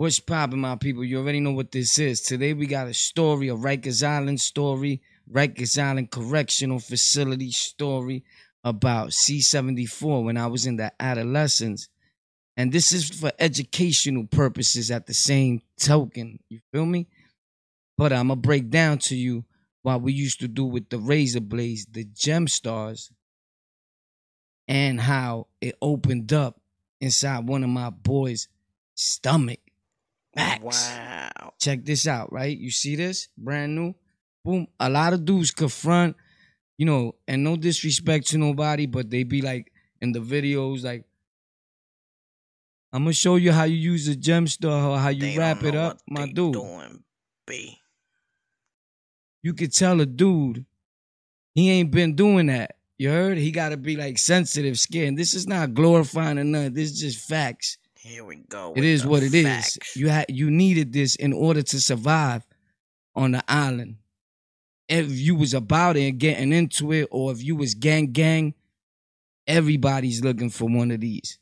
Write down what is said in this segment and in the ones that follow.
What's poppin', my people? You already know what this is. Today we got a story, a Rikers Island story, Rikers Island Correctional Facility story about C74 when I was in the adolescence. And this is for educational purposes at the same token. You feel me? But I'm going to break down to you what we used to do with the razor blades, the gem stars, and how it opened up inside one of my boys' stomach. Wow. Check this out, right? You see this? Brand new. Boom. A lot of dudes confront, you know, and no disrespect to nobody, but they be like in the videos, like, I'm gonna show you how you use a gem star or how you They wrap it up, what my dude. Doing, B. You could tell a dude he ain't been doing that. You heard? He gotta be like sensitive skin. This is not glorifying or nothing. This is just facts. Here we go. It is what it is. facts. You had you needed this in order to survive on the island. If you was about it and getting into it, or if you was gang gang, everybody's looking for one of these.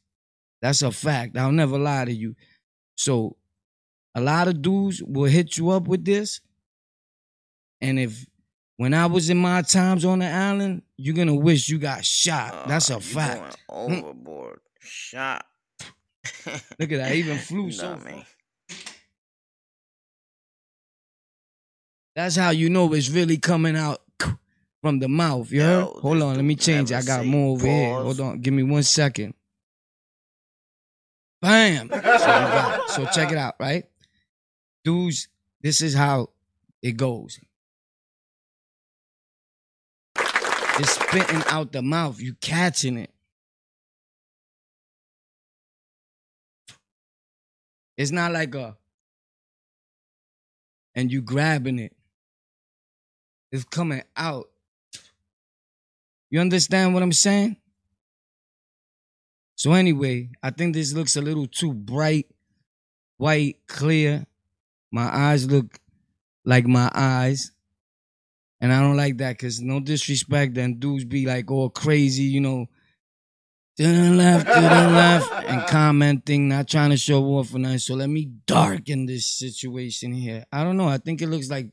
That's a fact. I'll never lie to you. So a lot of dudes will hit you up with this. And if when I was in my times on the island, you're gonna wish you got shot. That's Uh, a you fact. Going overboard. Shot. Look at that. I even flew so Nah, far. man. That's how you know it's really coming out from the mouth. You heard? Yo, Hold on, let me change. it. I got more over here. Hold on, give me one second. Bam. So, you got it. so check it out, right? Dudes, this is how it goes. It's spitting out the mouth. You catching it. It's not like a and you grabbing it. It's coming out. You understand what I'm saying? So anyway, I think this looks a little too bright, white, clear. My eyes look like my eyes. And I don't like that because no disrespect, then dudes be like all crazy, you know, to the left, to the left, and commenting, not trying to show off or nothing. So let me darken this situation here. I don't know. I think it looks like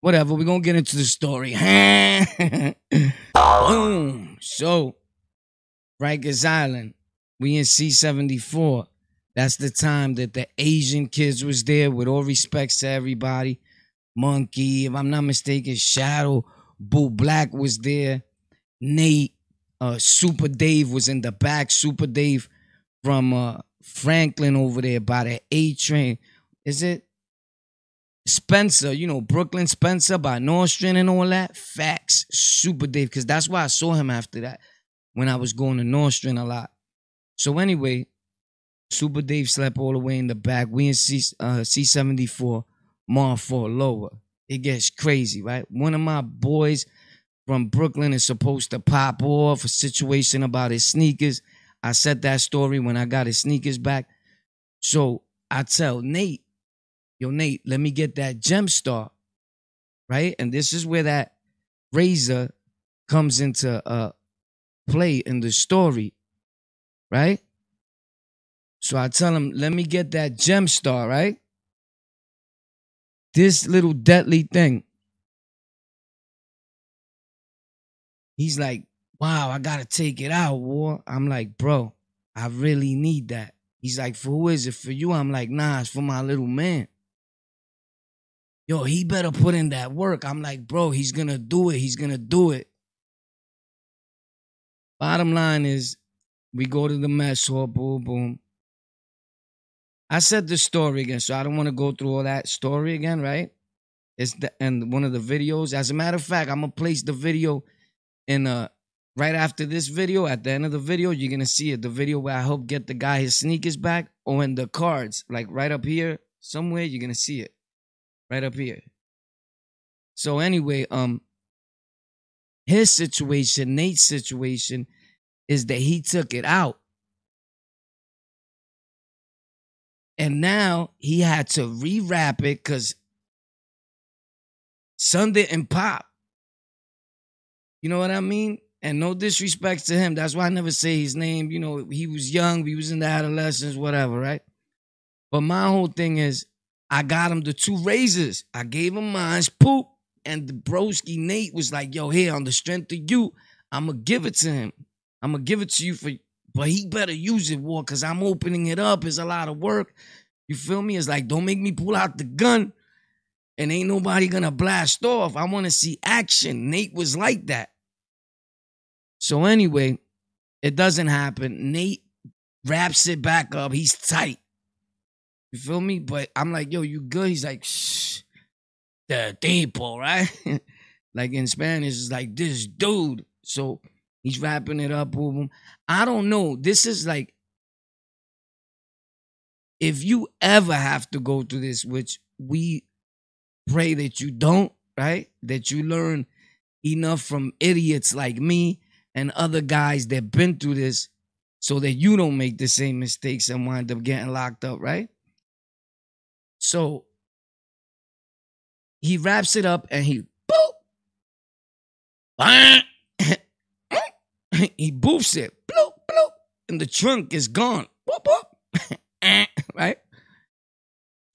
whatever. We're gonna get into the story. Boom. So, Rikers Island, we in C74. That's the time that the Asian kids was there. With all respects to everybody, Monkey, if I'm not mistaken, Shadow, Boo Black was there. Nate, uh, Super Dave was in the back. Super Dave from uh, Franklin over there by the A train. Is it Spencer? You know Brooklyn Spencer by Nostrand and all that. Facts, Super Dave, because that's why I saw him after that when I was going to Nostrand a lot. So anyway, Super Dave slept all the way in the back. We in C uh, C74, Mod 4 lower. It gets crazy, right? One of my boys from Brooklyn is supposed to pop off a situation about his sneakers. I said that story when I got his sneakers back. So I tell Nate, yo, Nate, let me get that gem star. Right? And this is where that razor comes into uh play in the story. Right? So I tell him, let me get that gem star, right? This little deadly thing. He's like, wow, I gotta take it out, war. I'm like, bro, I really need that. He's like, for who is it? For you? I'm like, nah, it's for my little man. Yo, he better put in that work. I'm like, bro, he's gonna do it. He's gonna do it. Bottom line is, we go to the mess hall, boom, boom. I said the story again, so I don't want to go through all that story again, right? It's the and one of the videos. As a matter of fact, I'm gonna place the video in uh right after this video. At the end of the video, you're gonna see it. The video where I help get the guy his sneakers back, or in the cards, like right up here somewhere. You're gonna see it, right up here. So anyway, um, his situation, Nate's situation, is that he took it out. And now he had to rewrap it because son didn't pop. You know what I mean? And no disrespect to him. That's why I never say his name. You know, he was young, he was in the adolescence, whatever, right? But my whole thing is, I got him the two razors. I gave him mine's poop, and the broski Nate was like, "Yo, here on the strength of you, I'm gonna give it to him. I'm gonna give it to you for, but he better use it, war, cause I'm opening it up. It's a lot of work. You feel me? It's like, don't make me pull out the gun, and ain't nobody gonna blast off. I want to see action. Nate was like that. So anyway, it doesn't happen. Nate wraps it back up. He's tight. You feel me? But I'm like, yo, you good? He's like, shh, the tipo, right? like in Spanish, it's like this dude. So he's wrapping it up with him. I don't know. This is like, if you ever have to go through this, which we pray that you don't, right? That you learn enough from idiots like me and other guys that been through this so that you don't make the same mistakes and wind up getting locked up, right? So he wraps it up and he boop. he boofs it. Bloop, bloop. And the trunk is gone. Whoop, whoop. right?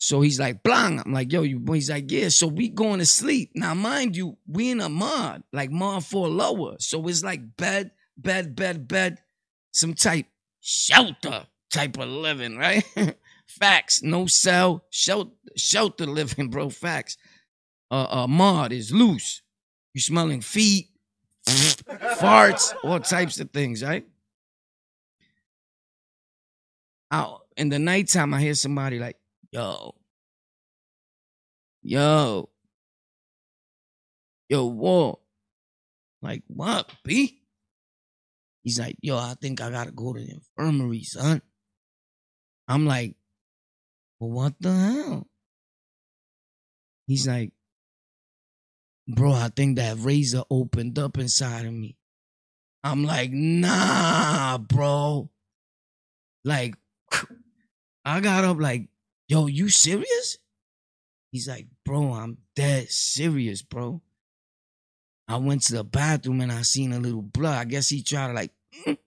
So he's like, blang. I'm like, yo, you he's like, yeah. So we going to sleep. Now, mind you, we in a mod, like mod for lower. So it's like bed, bed, bed, bed, some type shelter type of living, right? Facts. No cell, shelter, shelter living, bro. Facts. Uh, uh, mod is loose. You smelling feet, farts, all types of things, right? Out in the nighttime, I hear somebody like, yo, yo, yo, what? Like, what, B? He's like, yo, I think I gotta go to the infirmary, son. I'm like, well, what the hell? He's like, bro, I think that razor opened up inside of me. I'm like, nah, bro. Like, I got up like, yo, you serious? He's like, bro, I'm dead serious, bro. I went to the bathroom and I seen a little blood. I guess he tried to like, you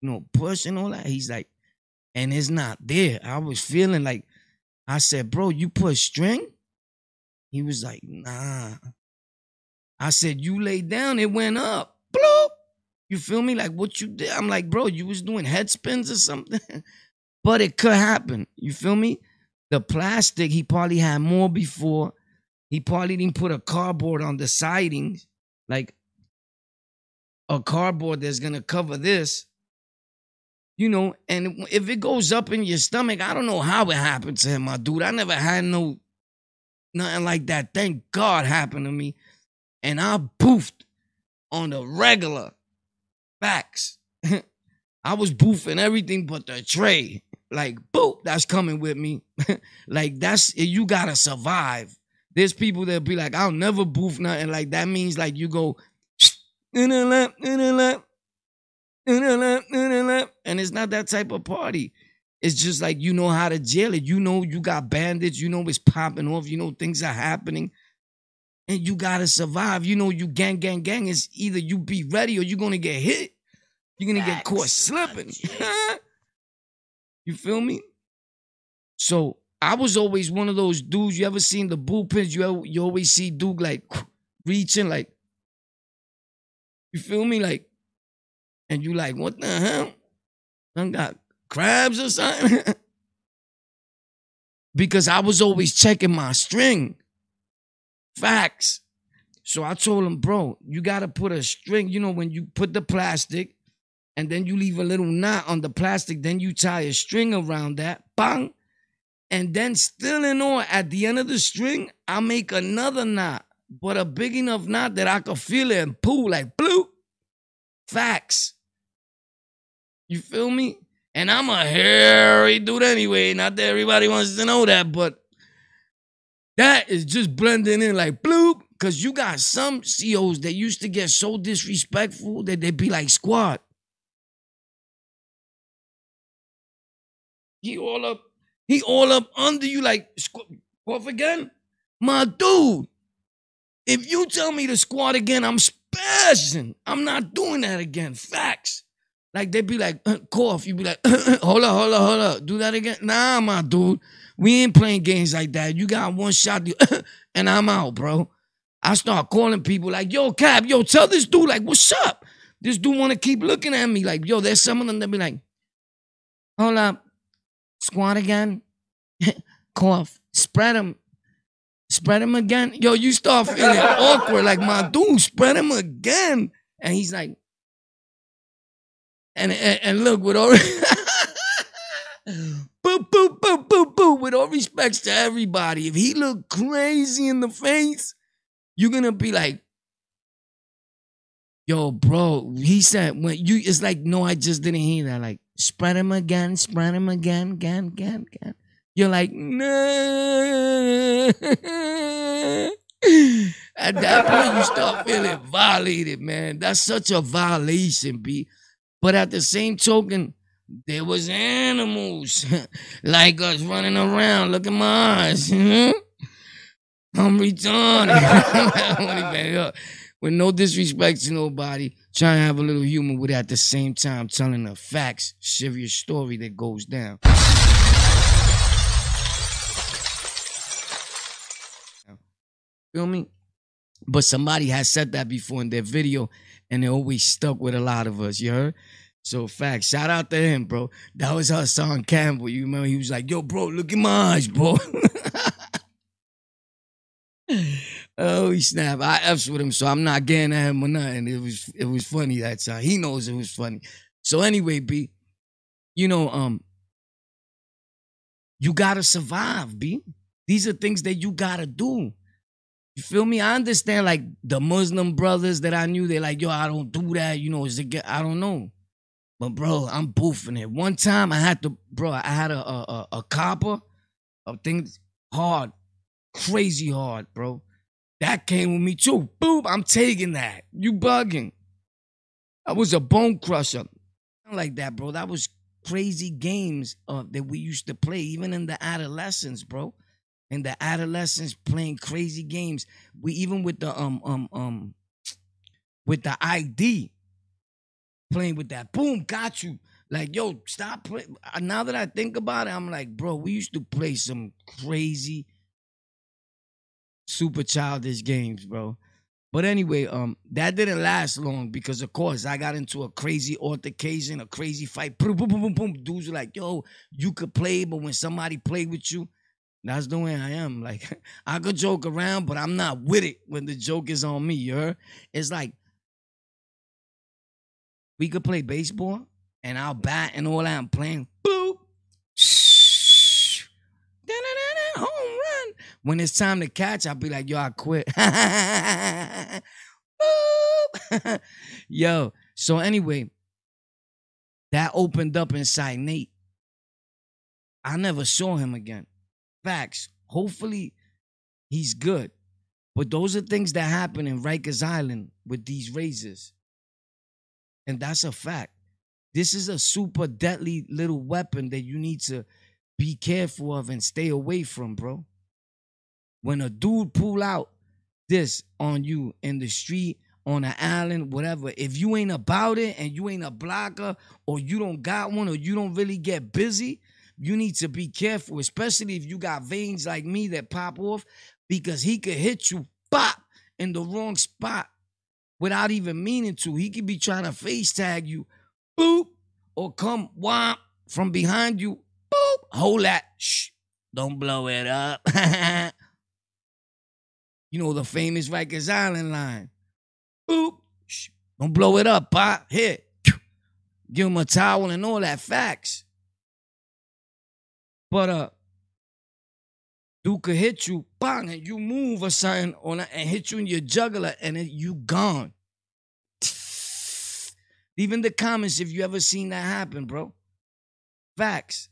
know, push and all that. He's like, and it's not there. I was feeling like, I said, bro, you put string? He was like, nah. I said, you lay down, it went up. Bloop. You feel me? Like what you did. I'm like, bro, you was doing head spins or something. but it could happen. You feel me? The plastic, he probably had more before. He probably didn't put a cardboard on the sidings, like a cardboard that's gonna cover this. You know, and if it goes up in your stomach, I don't know how it happened to him, my dude. I never had no nothing like that. Thank God happened to me. And I boofed on the regular. Facts. I was boofing everything but the tray. Like, boop, that's coming with me. like, that's, eh, you gotta survive. There's people that be like, I'll never boof nothing. Like, that means like you go. And it's not that type of party. It's just like you know how to jail it. You know you got bandits. You know it's popping off. You know things are happening. And you gotta survive. You know you gang, gang, gang. It's either you be ready or you're gonna get hit. You're gonna get caught slipping. you feel me? So I was always one of those dudes. You ever seen the bullpens? You ever, you always see dude like reaching, like you feel me, like, and you like, what the hell? I got crabs or something. because I was always checking my string. Facts. So I told him, bro, you gotta put a string. You know, when you put the plastic and then you leave a little knot on the plastic, then you tie a string around that, bang. And then still in all, at the end of the string, I make another knot, but a big enough knot that I could feel it and pull like blue. Facts. You feel me? And I'm a hairy dude anyway. Not that everybody wants to know that, but that is just blending in like bloop. Cause you got some COs that used to get so disrespectful that they'd be like squad. He all up, he all up under you like squat again. My dude, if you tell me to squat again, I'm spazzing. I'm not doing that again. Facts. Like they'd be like, uh, cough. You'd be like, uh, uh, uh, hold up, hold up, hold up. Do that again. Nah, my dude. We ain't playing games like that. You got one shot, and I'm out, bro. I start calling people like, yo, Cap, yo, tell this dude, like, what's up? This dude wanna keep looking at me. Like, yo, there's some of them that be like, hold up, squat again, cough, spread them, spread him again. Yo, you start feeling awkward, like my dude, spread him again. And he's like, and and, and look, with all boop, boop, boop, boop, boop, with all respects to everybody, if he look crazy in the face, you're gonna be like, yo, bro, he said when you it's like, no, I just didn't hear that. Like, spread him again, spread him again, again, again, again. You're like, no. At that point, you start feeling violated, man. That's such a violation, B. But at the same token, there was animals like us running around. Look at my eyes. I'm retarded. With no disrespect to nobody, trying to have a little humor with at the same time telling the facts, serious story that goes down. Feel me? But somebody has said that before in their video, and it always stuck with a lot of us. You heard? So, fact, shout out to him, bro. That was our son Campbell. You remember? He was like, "Yo, bro, look at my eyes, bro." oh, he snap! I f's with him, so I'm not getting at him or nothing. It was it was funny that time. He knows it was funny. So anyway, B, you know, um, you gotta survive, B. These are things that you gotta do. You feel me? I understand like the Muslim brothers that I knew, they're like, yo, I don't do that. You know, I don't know. But bro, I'm boofing it. One time I had to, bro, I had a a, a, a copper of things hard, crazy hard, bro. That came with me too. Boom, I'm taking that. You bugging. I was a bone crusher. Like that, bro. That was crazy games uh, that we used to play, even in the adolescence, bro in the adolescence playing crazy games. We even with the um um um with the ID playing with that. Boom, got you. Like yo, stop playing. Now that I think about it, I'm like, bro, we used to play some crazy, super childish games, bro. But anyway, um, that didn't last long because of course I got into a crazy altercation, a crazy fight. Boom, boom, boom, boom, boom. Dudes were like, yo, you could play, but when somebody play with you, that's the way I am. Like I could joke around, but I'm not with it when the joke is on me. You heard? It's like we could play baseball and I'll bat and all that. I'm playing. Shh. Home run. When it's time to catch, I'll be like, yo, I quit. yo. So anyway, that opened up inside Nate. I never saw him again. Facts. Hopefully, he's good. But those are things that happen in Rikers Island with these razors. And that's a fact. This is a super deadly little weapon that you need to be careful of and stay away from, bro. When a dude pull out this on you in the street, on an island, whatever, if you ain't about it and you ain't a blocker or you don't got one or you don't really get busy, you need to be careful, especially if you got veins like me that pop off, because he could hit you pop in the wrong spot without even meaning to. He could be trying to face tag you, boop, or come whomp from behind you, boop. Hold that, shh, don't blow it up. you know the famous Rikers Island line, boop, shh, don't blow it up, pop. Here, give him a towel and all that facts. But uh, Duke could hit you, bang, and you move or something on and hit you in your jugular, and you gone. Leave in the comments if you ever seen that happen, bro. Facts.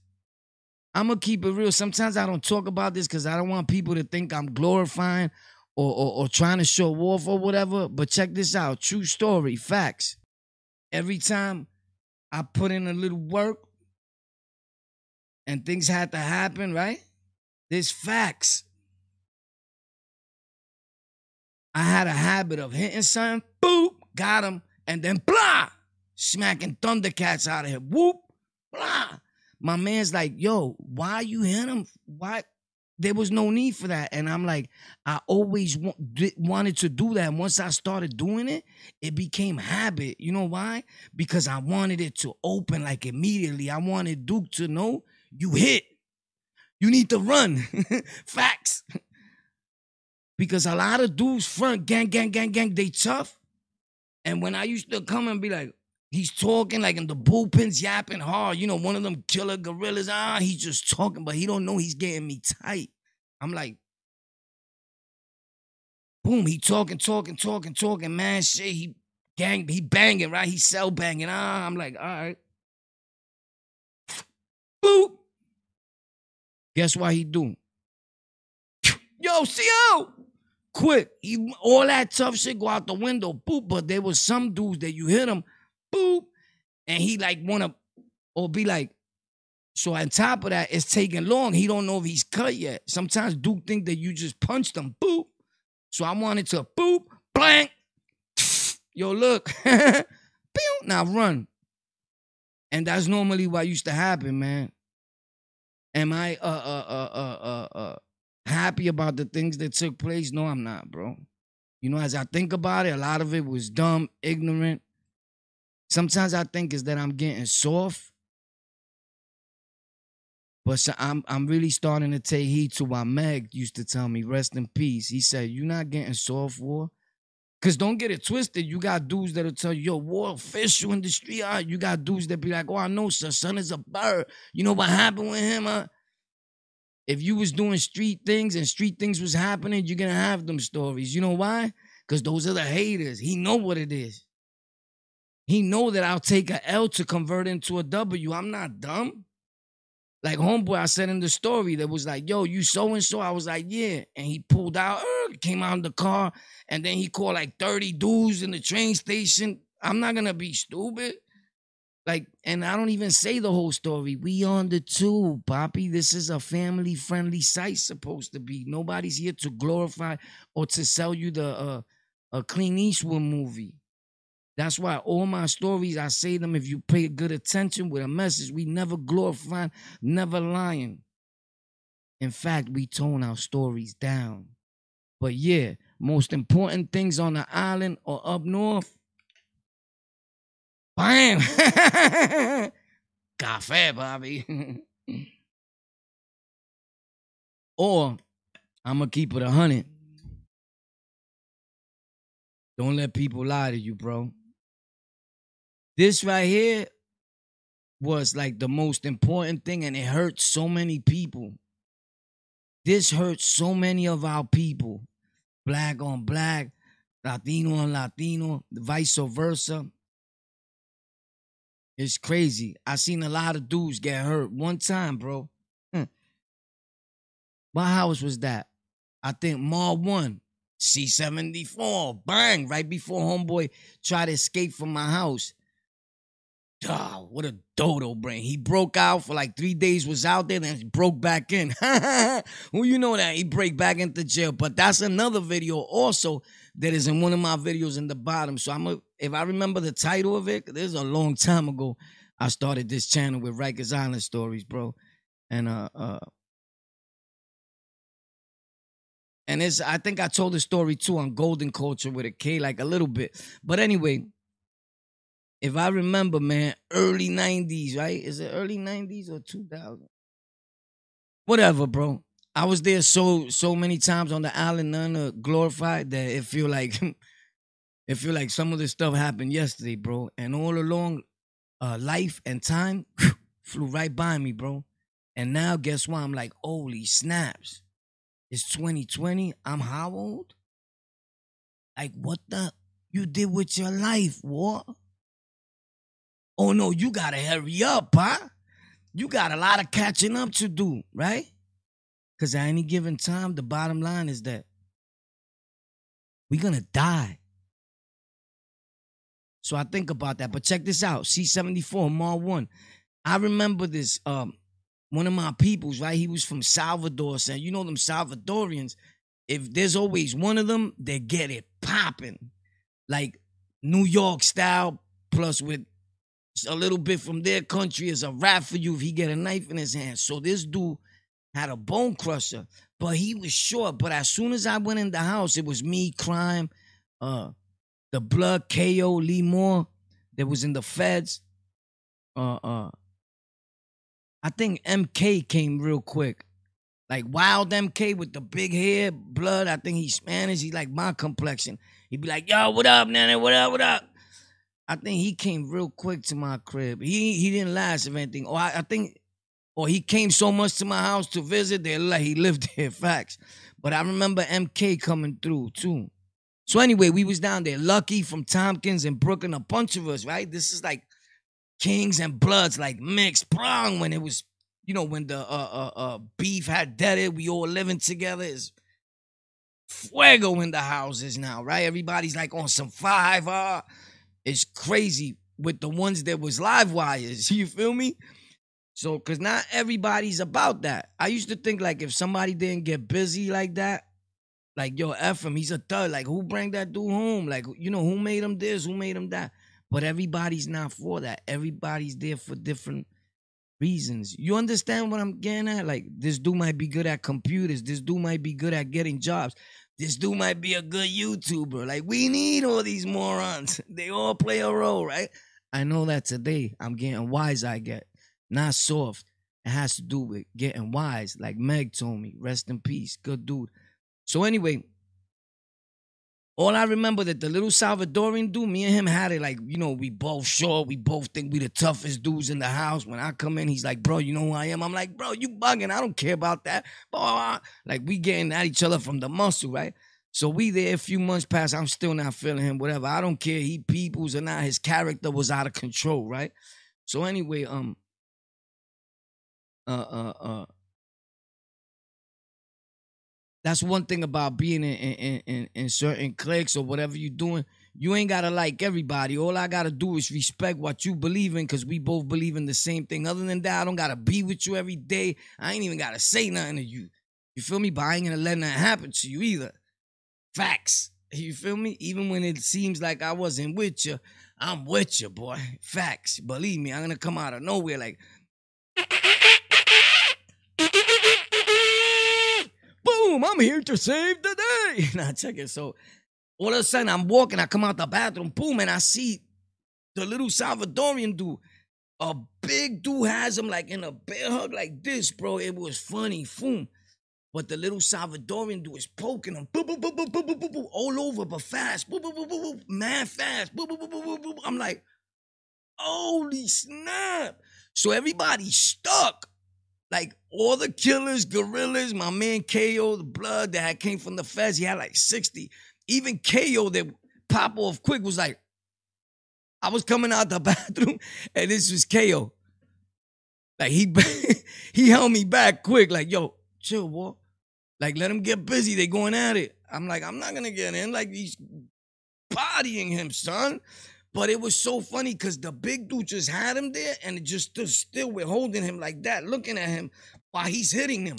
I'm gonna keep it real. Sometimes I don't talk about this because I don't want people to think I'm glorifying or, or, or trying to show off or whatever. But check this out. True story. Facts. Every time I put in a little work and things had to happen, right? There's facts. I had a habit of hitting something, boop, got him, and then blah, smacking Thundercats out of him. Whoop, blah. My man's like, yo, why you hit him? Why? There was no need for that. And I'm like, I always wanted to do that. And once I started doing it, it became habit. You know why? Because I wanted it to open like immediately. I wanted Duke to know you hit. You need to run. Facts. because a lot of dudes front gang, gang, gang, gang, they tough. And when I used to come and be like, he's talking like in the bullpens, yapping hard. You know, one of them killer gorillas. Ah, he's just talking, but he don't know he's getting me tight. I'm like, boom, he talking, talking, talking, talking, man, shit. He gang, he banging, right? He cell banging. Ah, I'm like, all right. Boop. Guess what he do? Yo, CO! Quick. He, all that tough shit go out the window. Boop. But there was some dudes that you hit him, boop, and he like wanna or be like, so on top of that, it's taking long. He don't know if he's cut yet. Sometimes Duke think that you just punched him, boop. So I wanted to boop, blank. Yo, look. Now run. And that's normally what used to happen, man. Am I uh uh uh uh uh uh happy about the things that took place? No, I'm not, bro. You know, as I think about it, a lot of it was dumb, ignorant. Sometimes I think is that I'm getting soft. But so I'm I'm really starting to take heed to what Meg used to tell me, rest in peace. He said, You're not getting soft war. Cause don't get it twisted. You got dudes that'll tell you, yo, war official in the street. Uh, you got dudes that be like, oh, I know, sir, son is a bird. You know what happened with him? Uh? If you was doing street things and street things was happening, you're gonna have them stories. You know why? Cause those are the haters. He know what it is. He know that I'll take a L to convert into a W. I'm not dumb. Like homeboy, I said in the story that was like, "Yo, you so and so." I was like, "Yeah," and he pulled out, uh, came out in the car, and then he called like thirty dudes in the train station. I'm not gonna be stupid. Like, and I don't even say the whole story. We on the tube, Poppy. This is a family friendly site, supposed to be. Nobody's here to glorify or to sell you the uh, a Clint Eastwood movie. That's why all my stories, I say them if you pay good attention with a message. We never glorifying, never lying. In fact, we tone our stories down. But yeah, most important things on the island or up north. Bam! Cafe, Bobby. or I'm gonna keep it a hundred. Don't let people lie to you, bro. This right here was like the most important thing, and it hurt so many people. This hurts so many of our people, black on black, Latino on Latino, vice versa. It's crazy. I seen a lot of dudes get hurt one time, bro. Hmm. What house was that? I think Mod 1, C74, bang, right before homeboy tried to escape from my house. Oh, what a dodo brain. He broke out for like three days, was out there, then he broke back in. well, you know that he break back into jail. But that's another video also that is in one of my videos in the bottom. So I'm a, if I remember the title of it, this is a long time ago. I started this channel with Rikers Island stories, bro. And uh uh and it's I think I told the story too on Golden Culture with a K, like a little bit. But anyway, if I remember, man, early 90s, right? Is it early 90s or 2000? Whatever, bro. I was there so so many times on the island, none glorified that it feel like it feel like some of this stuff happened yesterday, bro. And all along, uh, life and time flew right by me, bro. And now, guess what? I'm like, holy snaps! It's 2020. I'm how old? Like, what the you did with your life, what? Oh no, you gotta hurry up, huh? You got a lot of catching up to do, right? Because at any given time, the bottom line is that we're gonna die. So I think about that. But check this out C74, Mod 1. I remember this, um, one of my peoples, right? He was from Salvador, saying, you know, them Salvadorians, if there's always one of them, they get it popping. Like New York style, plus with a little bit from their country is a wrap for you if he get a knife in his hand. So this dude had a bone crusher, but he was short. But as soon as I went in the house, it was me, crime, uh, the blood, KO, Lee Moore, that was in the feds. Uh uh I think MK came real quick. Like wild MK with the big hair, blood. I think he's Spanish. He like my complexion. He'd be like, yo, what up, Nana? What up? What up? I think he came real quick to my crib. He he didn't last of anything. Or I, I think or he came so much to my house to visit that like he lived there. Facts. But I remember MK coming through too. So anyway, we was down there. Lucky from Tompkins and Brooklyn, a bunch of us, right? This is like Kings and Bloods, like mixed prong when it was, you know, when the uh uh, uh beef had deaded, we all living together. Is fuego in the houses now, right? Everybody's like on some five. Uh, it's crazy with the ones that was live wires. You feel me? So, cause not everybody's about that. I used to think like if somebody didn't get busy like that, like yo, him, he's a thug. Like who bring that dude home? Like you know who made him this, who made him that. But everybody's not for that. Everybody's there for different reasons. You understand what I'm getting at? Like this dude might be good at computers. This dude might be good at getting jobs. This dude might be a good YouTuber. Like we need all these morons. They all play a role, right? I know that today I'm getting wise. I get not soft. It has to do with getting wise. Like Meg told me, rest in peace. Good dude. So anyway, all I remember that the little Salvadorian dude, me and him had it like, you know, we both short. We both think we the toughest dudes in the house. When I come in, he's like, bro, you know who I am? I'm like, bro, you bugging. I don't care about that. Like we getting at each other from the muscle, right? So we there a few months past. I'm still not feeling him, whatever. I don't care. He peoples or not. His character was out of control, right? So anyway, um, uh, uh, uh, that's one thing about being in, in, in, in certain cliques or whatever you're doing. You ain't gotta like everybody. All I gotta do is respect what you believe in, cause we both believe in the same thing. Other than that, I don't gotta be with you every day. I ain't even gotta say nothing to you. You feel me? But I ain't gonna let nothing happen to you either. Facts. You feel me? Even when it seems like I wasn't with you, I'm with you, boy. Facts. Believe me, I'm gonna come out of nowhere like boom, I'm here to save the day. Now check it. So all of a sudden I'm walking, I come out the bathroom, boom, and I see the little Salvadorian dude. A big dude has him like in a bear hug like this, bro. It was funny, boom. But the little Salvadorian dude is poking him, boop, boop, boop, boop, boop, boop, boop, all over, but fast, boop, boop, boop, boop, boop, man, fast, boop, boop, boop, boop, boop, boop. I'm like, holy snap! So everybody's stuck. Like all the killers, gorillas, my man KO, the blood that came from the feds, he had like 60. Even KO that pop off quick was like, I was coming out the bathroom and this was KO. Like he he held me back quick, like, yo, chill, boy. Like, let him get busy. They going at it. I'm like, I'm not gonna get in. Like he's bodying him, son. But it was so funny because the big dude just had him there and it just stood still with holding him like that, looking at him while he's hitting him.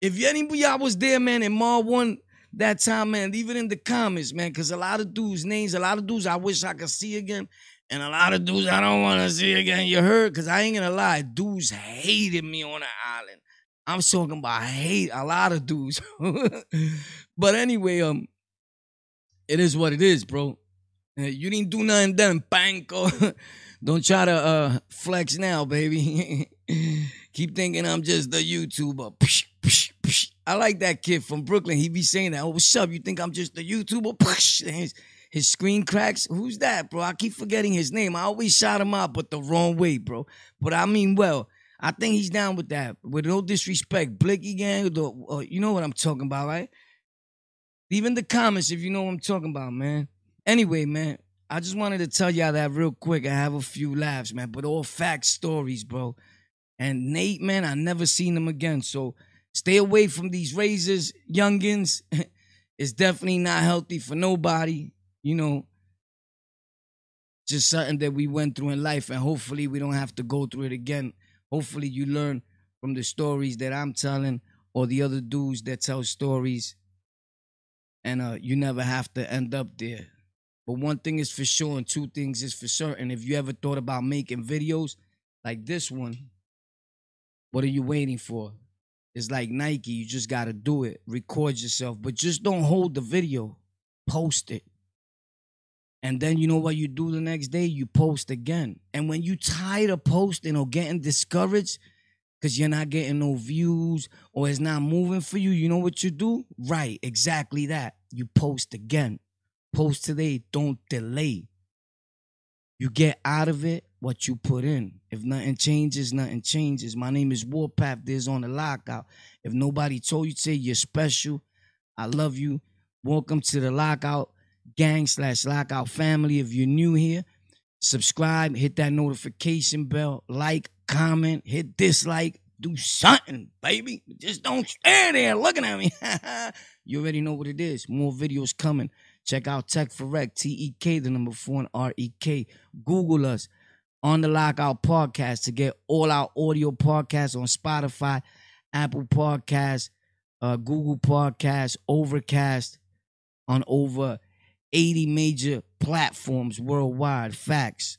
If any of y'all was there, man, and Mod one that time, man, it in the comments, man, because a lot of dudes' names, a lot of dudes I wish I could see again, and a lot of dudes I don't want to see again. You heard? Because I ain't gonna lie, dudes hated me on the island. I'm talking about hate a lot of dudes. but anyway, um, it is what it is, bro. You didn't do nothing then, Panko. Don't try to uh, flex now, baby. Keep thinking I'm just the YouTuber. Psh, psh, psh. I like that kid from Brooklyn. He be saying that. Oh, what's up? You think I'm just a YouTuber? His, his screen cracks. Who's that, bro? I keep forgetting his name. I always shot him out, but the wrong way, bro. But I mean, well, I think he's down with that. With no disrespect, Blicky gang, the, uh, you know what I'm talking about, right? Leave in the comments if you know what I'm talking about, man. Anyway, man, I just wanted to tell y'all that real quick. I have a few laughs, man, but all fact stories, bro. And Nate, man, I never seen him again. So stay away from these razors, youngins. it's definitely not healthy for nobody. You know, just something that we went through in life, and hopefully we don't have to go through it again. Hopefully you learn from the stories that I'm telling or the other dudes that tell stories, and uh, you never have to end up there. But one thing is for sure, and two things is for certain. If you ever thought about making videos like this one, what are you waiting for? It's like Nike. You just got to do it. Record yourself, but just don't hold the video. Post it. And then you know what you do the next day? You post again. And when you tired of posting or getting discouraged because you're not getting no views or it's not moving for you, you know what you do? Right, exactly that. You post again. Post today, don't delay. You get out of it what you put in. If nothing changes, nothing changes. My name is Warpath. There's on the lockout. If nobody told you to say you're special, I love you. Welcome to the lockout gang slash lockout family. If you're new here, subscribe, hit that notification bell, like, comment, hit dislike, do something, baby. Just don't stand there looking at me. you already know what it is. More videos coming. Check out Tech for Rec, T E K, the number four, and R E K. Google us on the Lockout Podcast to get all our audio podcasts on Spotify, Apple Podcasts, uh, Google Podcasts, Overcast, on over 80 major platforms worldwide. Facts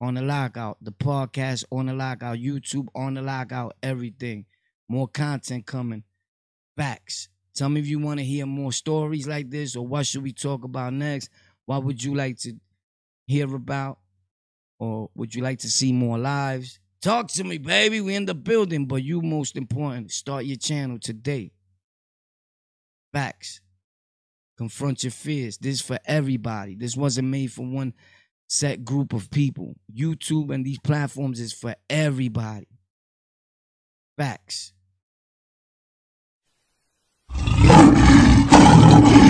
on the lockout, the podcast on the lockout, YouTube on the lockout, everything. More content coming. Facts. Tell me if you want to hear more stories like this or what should we talk about next? What would you like to hear about? Or would you like to see more lives? Talk to me, baby. We in the building, but you most important. Start your channel today. Facts. Confront your fears. This is for everybody. This wasn't made for one set group of people. YouTube and these platforms is for everybody. Facts. ハハハハ!